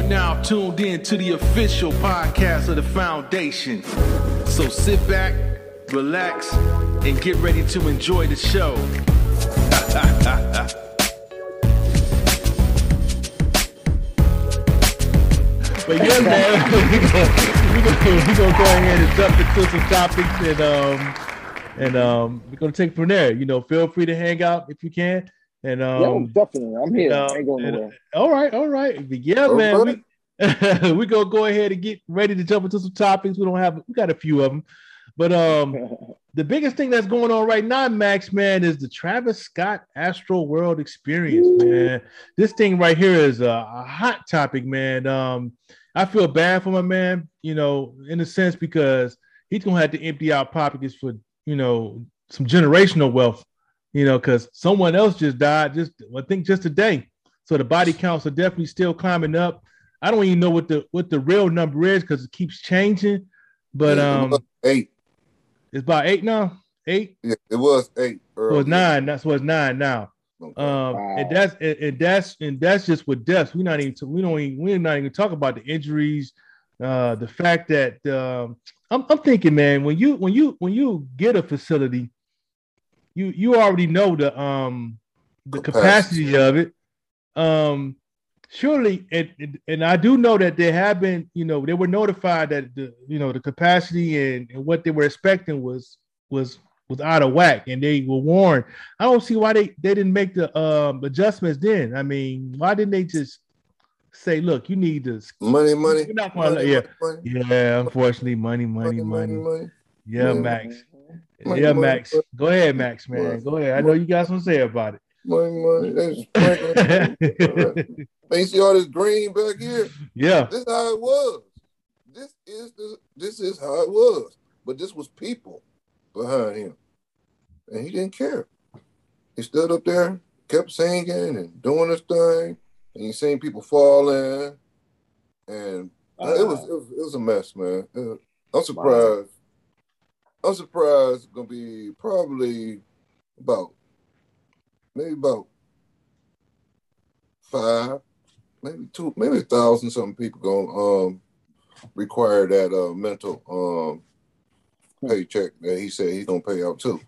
are now tuned in to the official podcast of the foundation. So sit back, relax, and get ready to enjoy the show. But yeah, man, we're gonna, go ahead and jump into some topics and um and um we're gonna take from there. You know, feel free to hang out if you can. And um yeah, definitely, I'm here. uh, Ain't going and, nowhere. all right, all right. But yeah, All man. right. We, we gonna go ahead and get ready to jump into some topics. We don't have we got a few of them. But um the biggest thing that's going on right now, Max, man, is the Travis Scott Astroworld Experience, man. This thing right here is a, a hot topic, man. Um, I feel bad for my man, you know, in a sense because he's gonna have to empty out pockets for you know some generational wealth, you know, because someone else just died just I think just today. So the body counts are definitely still climbing up. I don't even know what the what the real number is because it keeps changing, but It um, eight. it's about eight now. Eight. Yeah, it was eight. So it's earlier. nine. That's what's nine now. Okay. Um, Wow. and that's and, and that's and that's just with deaths. We're not even we don't even we're not even talk about the injuries, uh, the fact that um, I'm, I'm thinking, man, when you when you when you get a facility, you you already know the um the capacity, Capacity. of it. Um, surely, and and- and I do know that there have been, you know, they were notified that the you know the capacity and, and what they were expecting was was was out of whack, and they were warned. I don't see why they they didn't make the um adjustments then. I mean, why didn't they just say, look, you need this? money, money. You're not gonna let- money, yeah. money, Yeah, unfortunately, money, money, money. money. Yeah, money. Max. Money, Yeah, money, Max. money. Go ahead, Max, man. Money. Go ahead. I know you got something to say about it. Money, money. That's sprinkling. it. Man, you see all this green back here? yeah. This is how it was. This is the this is how it was. But this was people behind him. And he didn't care. He stood up there, kept singing and doing his thing. And you seen people falling. And uh, it was it was it was a mess, man. Uh, I'm surprised. I'm surprised it's gonna be probably about maybe about five, maybe two, maybe a thousand something people gonna um require that uh mental um paycheck that he said he's gonna pay out too.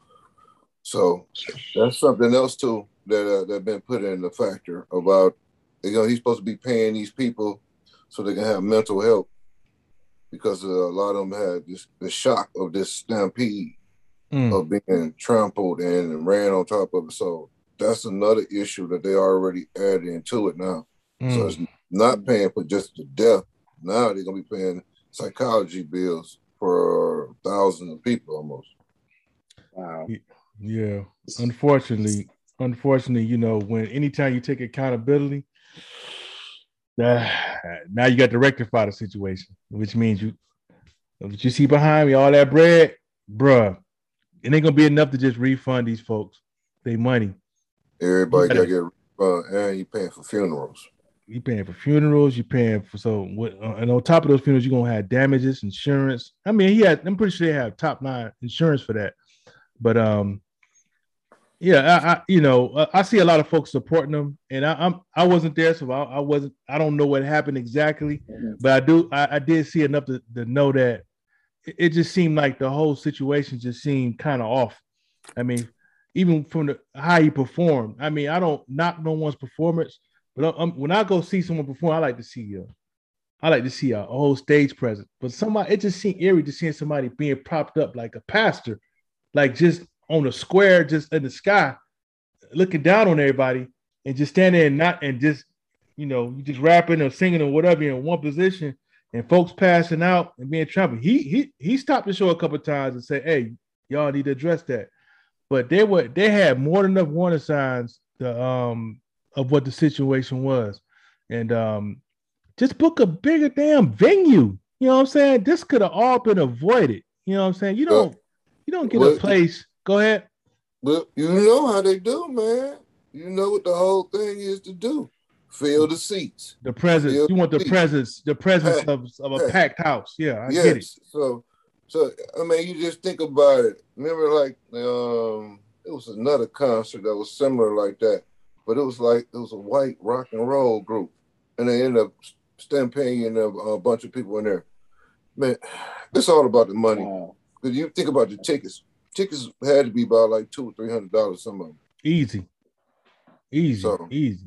So that's something else too that uh, that been put in the factor about you know he's supposed to be paying these people so they can have mental health because uh, a lot of them had this the shock of this stampede Mm. of being trampled and ran on top of it. So that's another issue that they already added into it now. So Mm. it's not paying for just the death. Now they're gonna be paying psychology bills for thousands of people almost. Wow. Yeah. Unfortunately, unfortunately, you know, when anytime you take accountability, uh, now you got to rectify the situation, which means you what you see behind me, all that bread, bruh, it ain't gonna be enough to just refund these folks their money. Everybody You gotta get uh, and you paying for funerals. You paying for funerals, you paying for so what uh, and on top of those funerals, you're gonna have damages, insurance. I mean, he had I'm pretty sure they have top nine insurance for that. But um yeah, I, I you know, I, see a lot of folks supporting them, and I, I'm I wasn't there, so I, I wasn't I don't know what happened exactly, but I do I, I did see enough to, to know that it, it just seemed like the whole situation just seemed kind of off. I mean, even from the how he performed. I mean, I don't knock no one's performance, but um, when I go see someone perform, I like to see uh, I like to see a, a whole stage presence. But somebody, it just seemed eerie to seeing somebody being propped up like a pastor, like just on a square, just in the sky, looking down on everybody, and just standing there and not and just you know, you just rapping or singing or whatever in one position, and folks passing out and being trampled. He he he stopped the show a couple times and said, "Hey, y'all need to address that." But they were they had more than enough warning signs to, um of what the situation was, and um just book a bigger damn venue. You know what I'm saying? This could have all been avoided. You know what I'm saying? You don't you don't get a place. Go ahead. But you know how they do, man. You know what the whole thing is to do. Fill the seats. The presence. Yeah, You want the please. presence. The presence Pack. of, of a Pack. packed house. Yeah, I get it. So so I mean you just think about it. Remember like um it was another concert that was similar like that, but it was like it was a white rock and roll group. And they ended up Stampede and a, a bunch of people in there. Man, it's all about the money. Wow. Because you think about the tickets. Tickets had to be about like two or three hundred dollars. Some of them. Easy, easy, So- easy.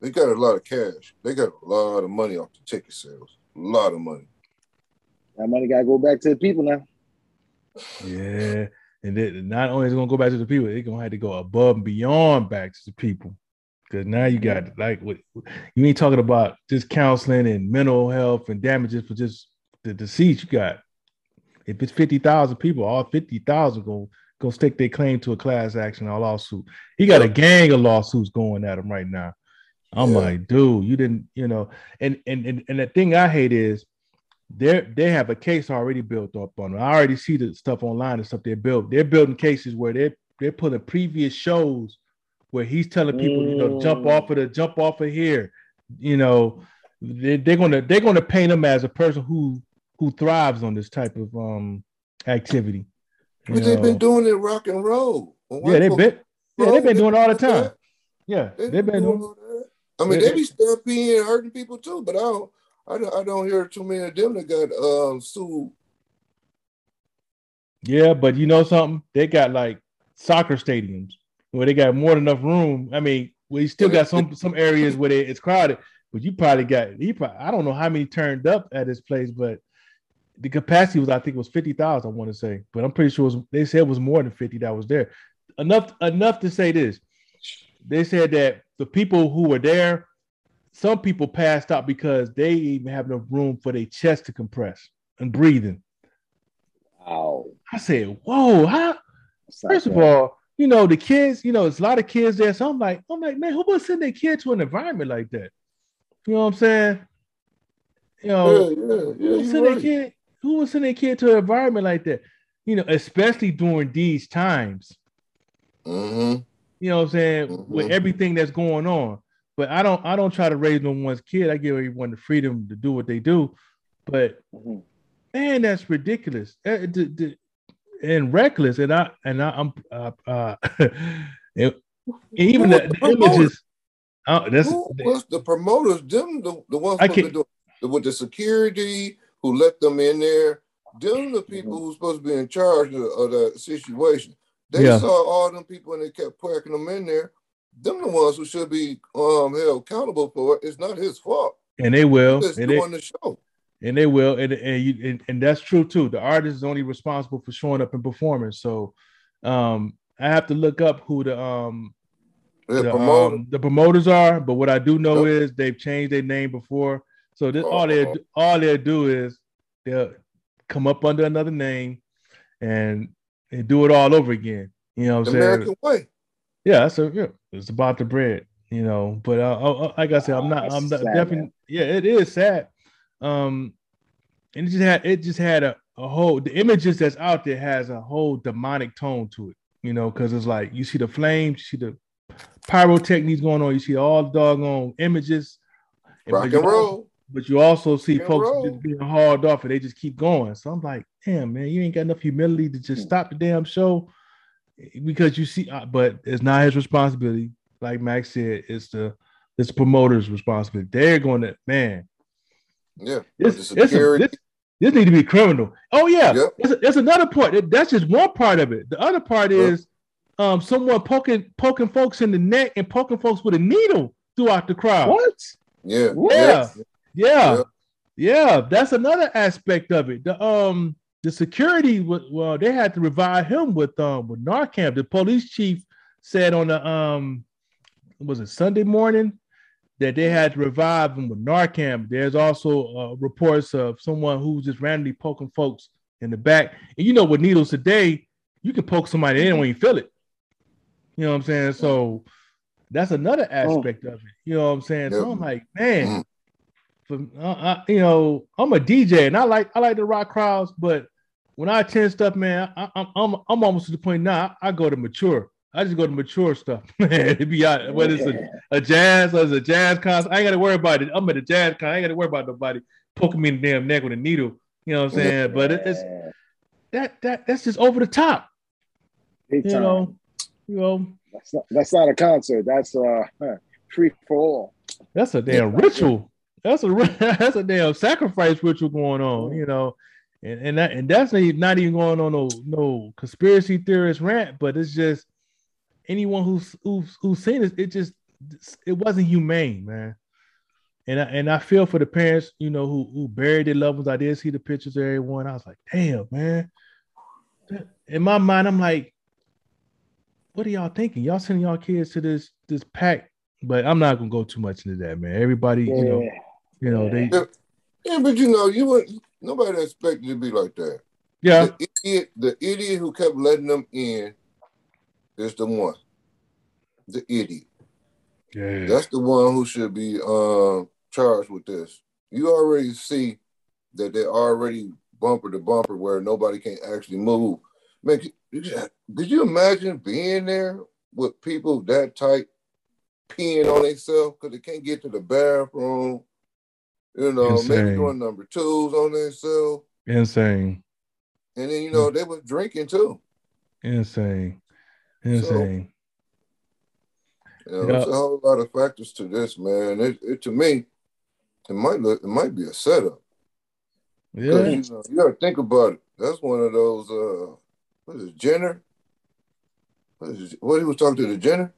They got a lot of cash. They got a lot of money off the ticket sales. A lot of money. That money gotta go back to the people now. Yeah, and then not only is it gonna go back to the people, it's gonna have to go above and beyond back to the people. Because now you got like what you ain't talking about just counseling and mental health and damages for just the deceased. You got if it's fifty thousand people, all fifty thousand gonna go stake their claim to a class action or lawsuit. He got a gang of lawsuits going at him right now. I'm Yeah. like, dude, you didn't, you know, and and and, and the thing I hate is they they have a case already built up on them. I already see the stuff online and stuff they built. They're building cases where they're they're putting previous shows where he's telling people, you know, jump Mm. off of the jump off of here. You know, they, they're gonna they're gonna paint him as a person who who thrives on this type of um activity. you But they've been doing it rock and roll. Yeah, they've been yeah, they've been doing it all the time. Yeah, They they've been doing. I mean, they be stampeding and hurting people too, but I don't, I don't, I don't hear too many of them that got um sued. Yeah, but you know something? They got like soccer stadiums where they got more than enough room. I mean, we still got some some areas where they, it's crowded, but you probably got he probably, I don't know how many turned up at this place, but the capacity was I think was fifty thousand. I want to say, but I'm pretty sure it was, they said it was more than fifty that was there. Enough enough to say this. They said that the people who were there, some people passed out because they even have enough room for their chest to compress and breathing. Wow. I said, "Whoa, how?" First of all, you know, the kids, you know, there's a lot of kids there. So I'm like, I'm like, man, who would send their kid to an environment like that? You know what I'm saying? You know, yeah, yeah, yeah. would You send their right. kid, who would send their kid to an environment like that? You know, especially during these times. Mm-hmm. You know what I'm saying? With Mhm. everything that's going on. But I don't I don't try to raise no one's kid. I give everyone the freedom to do what they do. But Mhm. man, that's ridiculous d- d- and reckless. And I and I, I'm uh, uh, and even the, the images. Uh, that's Who was the promoters? Them the, the ones I can't- the- with the security who let them in there. Them the people who's supposed to be in charge of, of the situation. They Yeah. saw all them people and they kept packing them in there. Them the ones who should be um held accountable for it. It's not his fault. and they will, He's and they, doing the show. and they will, and and, you, and and that's true too. The artist is only responsible for showing up and performing. So, um, I have to look up who the um The the, promoter. um, the promoters are, but what I do know Yep. is they've changed their name before. So this, all they Uh-oh. all they do is they'll come up under another name and and do it all over again. You know what I'm saying? American way. Yeah, that's a, yeah, it's about the bread, you know. But uh, uh, uh, like I said, I'm not. That's I'm not sad, definitely. man. Yeah, it is sad. Um, and it just had it just had a, a whole the images that's out there has a whole demonic tone to it, you know, because it's like you see the flames, you see the pyrotechnics going on, you see all the doggone images, Rock you and roll. But you also see Rock and folks roll. just being hauled off and they just keep going. So I'm like, damn, man, you ain't got enough humility to just Hmm. stop the damn show because you see, uh, but it's not his responsibility. Like Max said, it's the it's the promoter's responsibility. They're going to man. Yeah. This, the this, security. this, this need to be criminal. Oh yeah, Yep. there's, there's another part. That's just one part of it. The other part Yep. is um someone poking poking folks in the neck and poking folks with a needle throughout the crowd. What? yeah. What? Yeah. Yeah, Yeah. yeah, that's another aspect of it. The um the security well, they had to revive him with um with Narcan. The police chief said on the um was it Sunday morning that they had to revive him with Narcan. There's also uh, reports of someone who's just randomly poking folks in the back. And you know, with needles today, you can poke somebody, in when you feel it. You know what I'm saying? So that's another aspect of it. You know what I'm saying? So I'm like, man, for, uh, I, you know, I'm a DJ and I like I like the rock crowds, but when I attend stuff, man, I, I'm I'm I'm almost to the point now. I, I go to mature. I just go to mature stuff, man. To be out, whether it's a, a jazz or it's a jazz concert, I ain't got to worry about it. I'm at a jazz concert. I ain't got to worry about nobody poking me in the damn neck with a needle. You know what I'm saying? But it, it's that that that's just over the top. big You time. know, you know, That's not, that's not a concert. That's uh free for all. that's a damn ritual. That's a that's a damn sacrifice ritual going on, you know, and and that and that's not even, going on no no conspiracy theorist rant, but it's just anyone who's who's who's seen it, it just it wasn't humane, man. And I, and I feel for the parents, you know, who who buried their loved ones. I did see the pictures of everyone. I was like, damn, man. In my mind, I'm like, what are y'all thinking? Y'all sending y'all kids to this this pack, but I'm not gonna go too much into that, man. Everybody, you know, Yeah. You know, they Yeah, yeah, but you know, you would nobody expected to be like that. yeah, The idiot, the idiot who kept letting them in is the one. The idiot. yeah, That's the one who should be um charged with this. You already see that they're already bumper to bumper where nobody can actually move. Man, could could you imagine being there with people that tight peeing on themselves because they can't get to the bathroom? You know, maybe Insane. doing number twos on themselves. insane, And then, you know, they were drinking too. insane, insane. You know, Yeah. There's a whole lot of factors to this, man. It, it to me, it might look, it might be a setup. yeah, You, know, you gotta think about it. That's one of those. Uh, what is it, Jenner? What is it, what he was talking to the Jenner?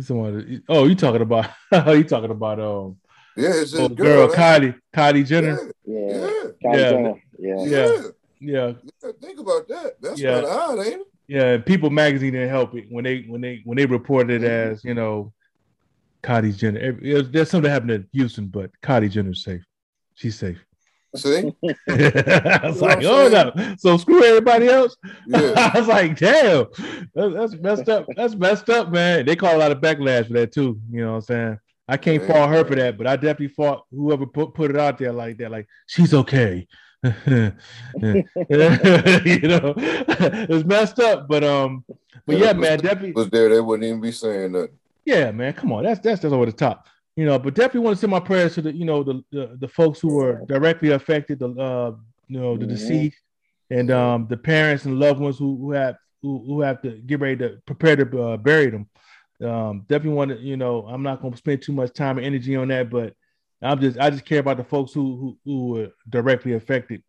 Someone, oh, you talking about? you talking about? Um, Yeah, it's his oh, girl. girl, that's- Kylie, Kylie Jenner. Yeah, Yeah. yeah, Kylie Yeah. Jenner. Yeah. yeah. Yeah. yeah. Yeah, think about that. That's Yeah. kind of odd, ain't it? yeah. People magazine didn't help it when they when they when they reported it Mhm. as you know, Kylie Jenner. It- it- there's something happened in Houston, but Kylie Jenner's safe. She's safe. See? I was You like, oh I'm no. So screw everybody else. Yeah. I was like, damn, that's, that's messed up. That's messed up, man. They call a lot of backlash for that too. You know what I'm saying? I can't Yeah. fault her for that, but I definitely fought whoever put, put it out there like that. Like, she's okay. you know, it's messed up, but um, but yeah, man, definitely, was there, they wouldn't even be saying that. yeah, man, come on, that's that's that's over the top, you know. But definitely want to send my prayers to the you know the the, the folks who were directly affected, the uh you know the Mhm. deceased, and um the parents and loved ones who who have who, who have to get ready to prepare to uh, bury them. Um, definitely want to you know I'm not going to spend too much time and energy on that, but I'm just I just care about the folks who who, who were directly affected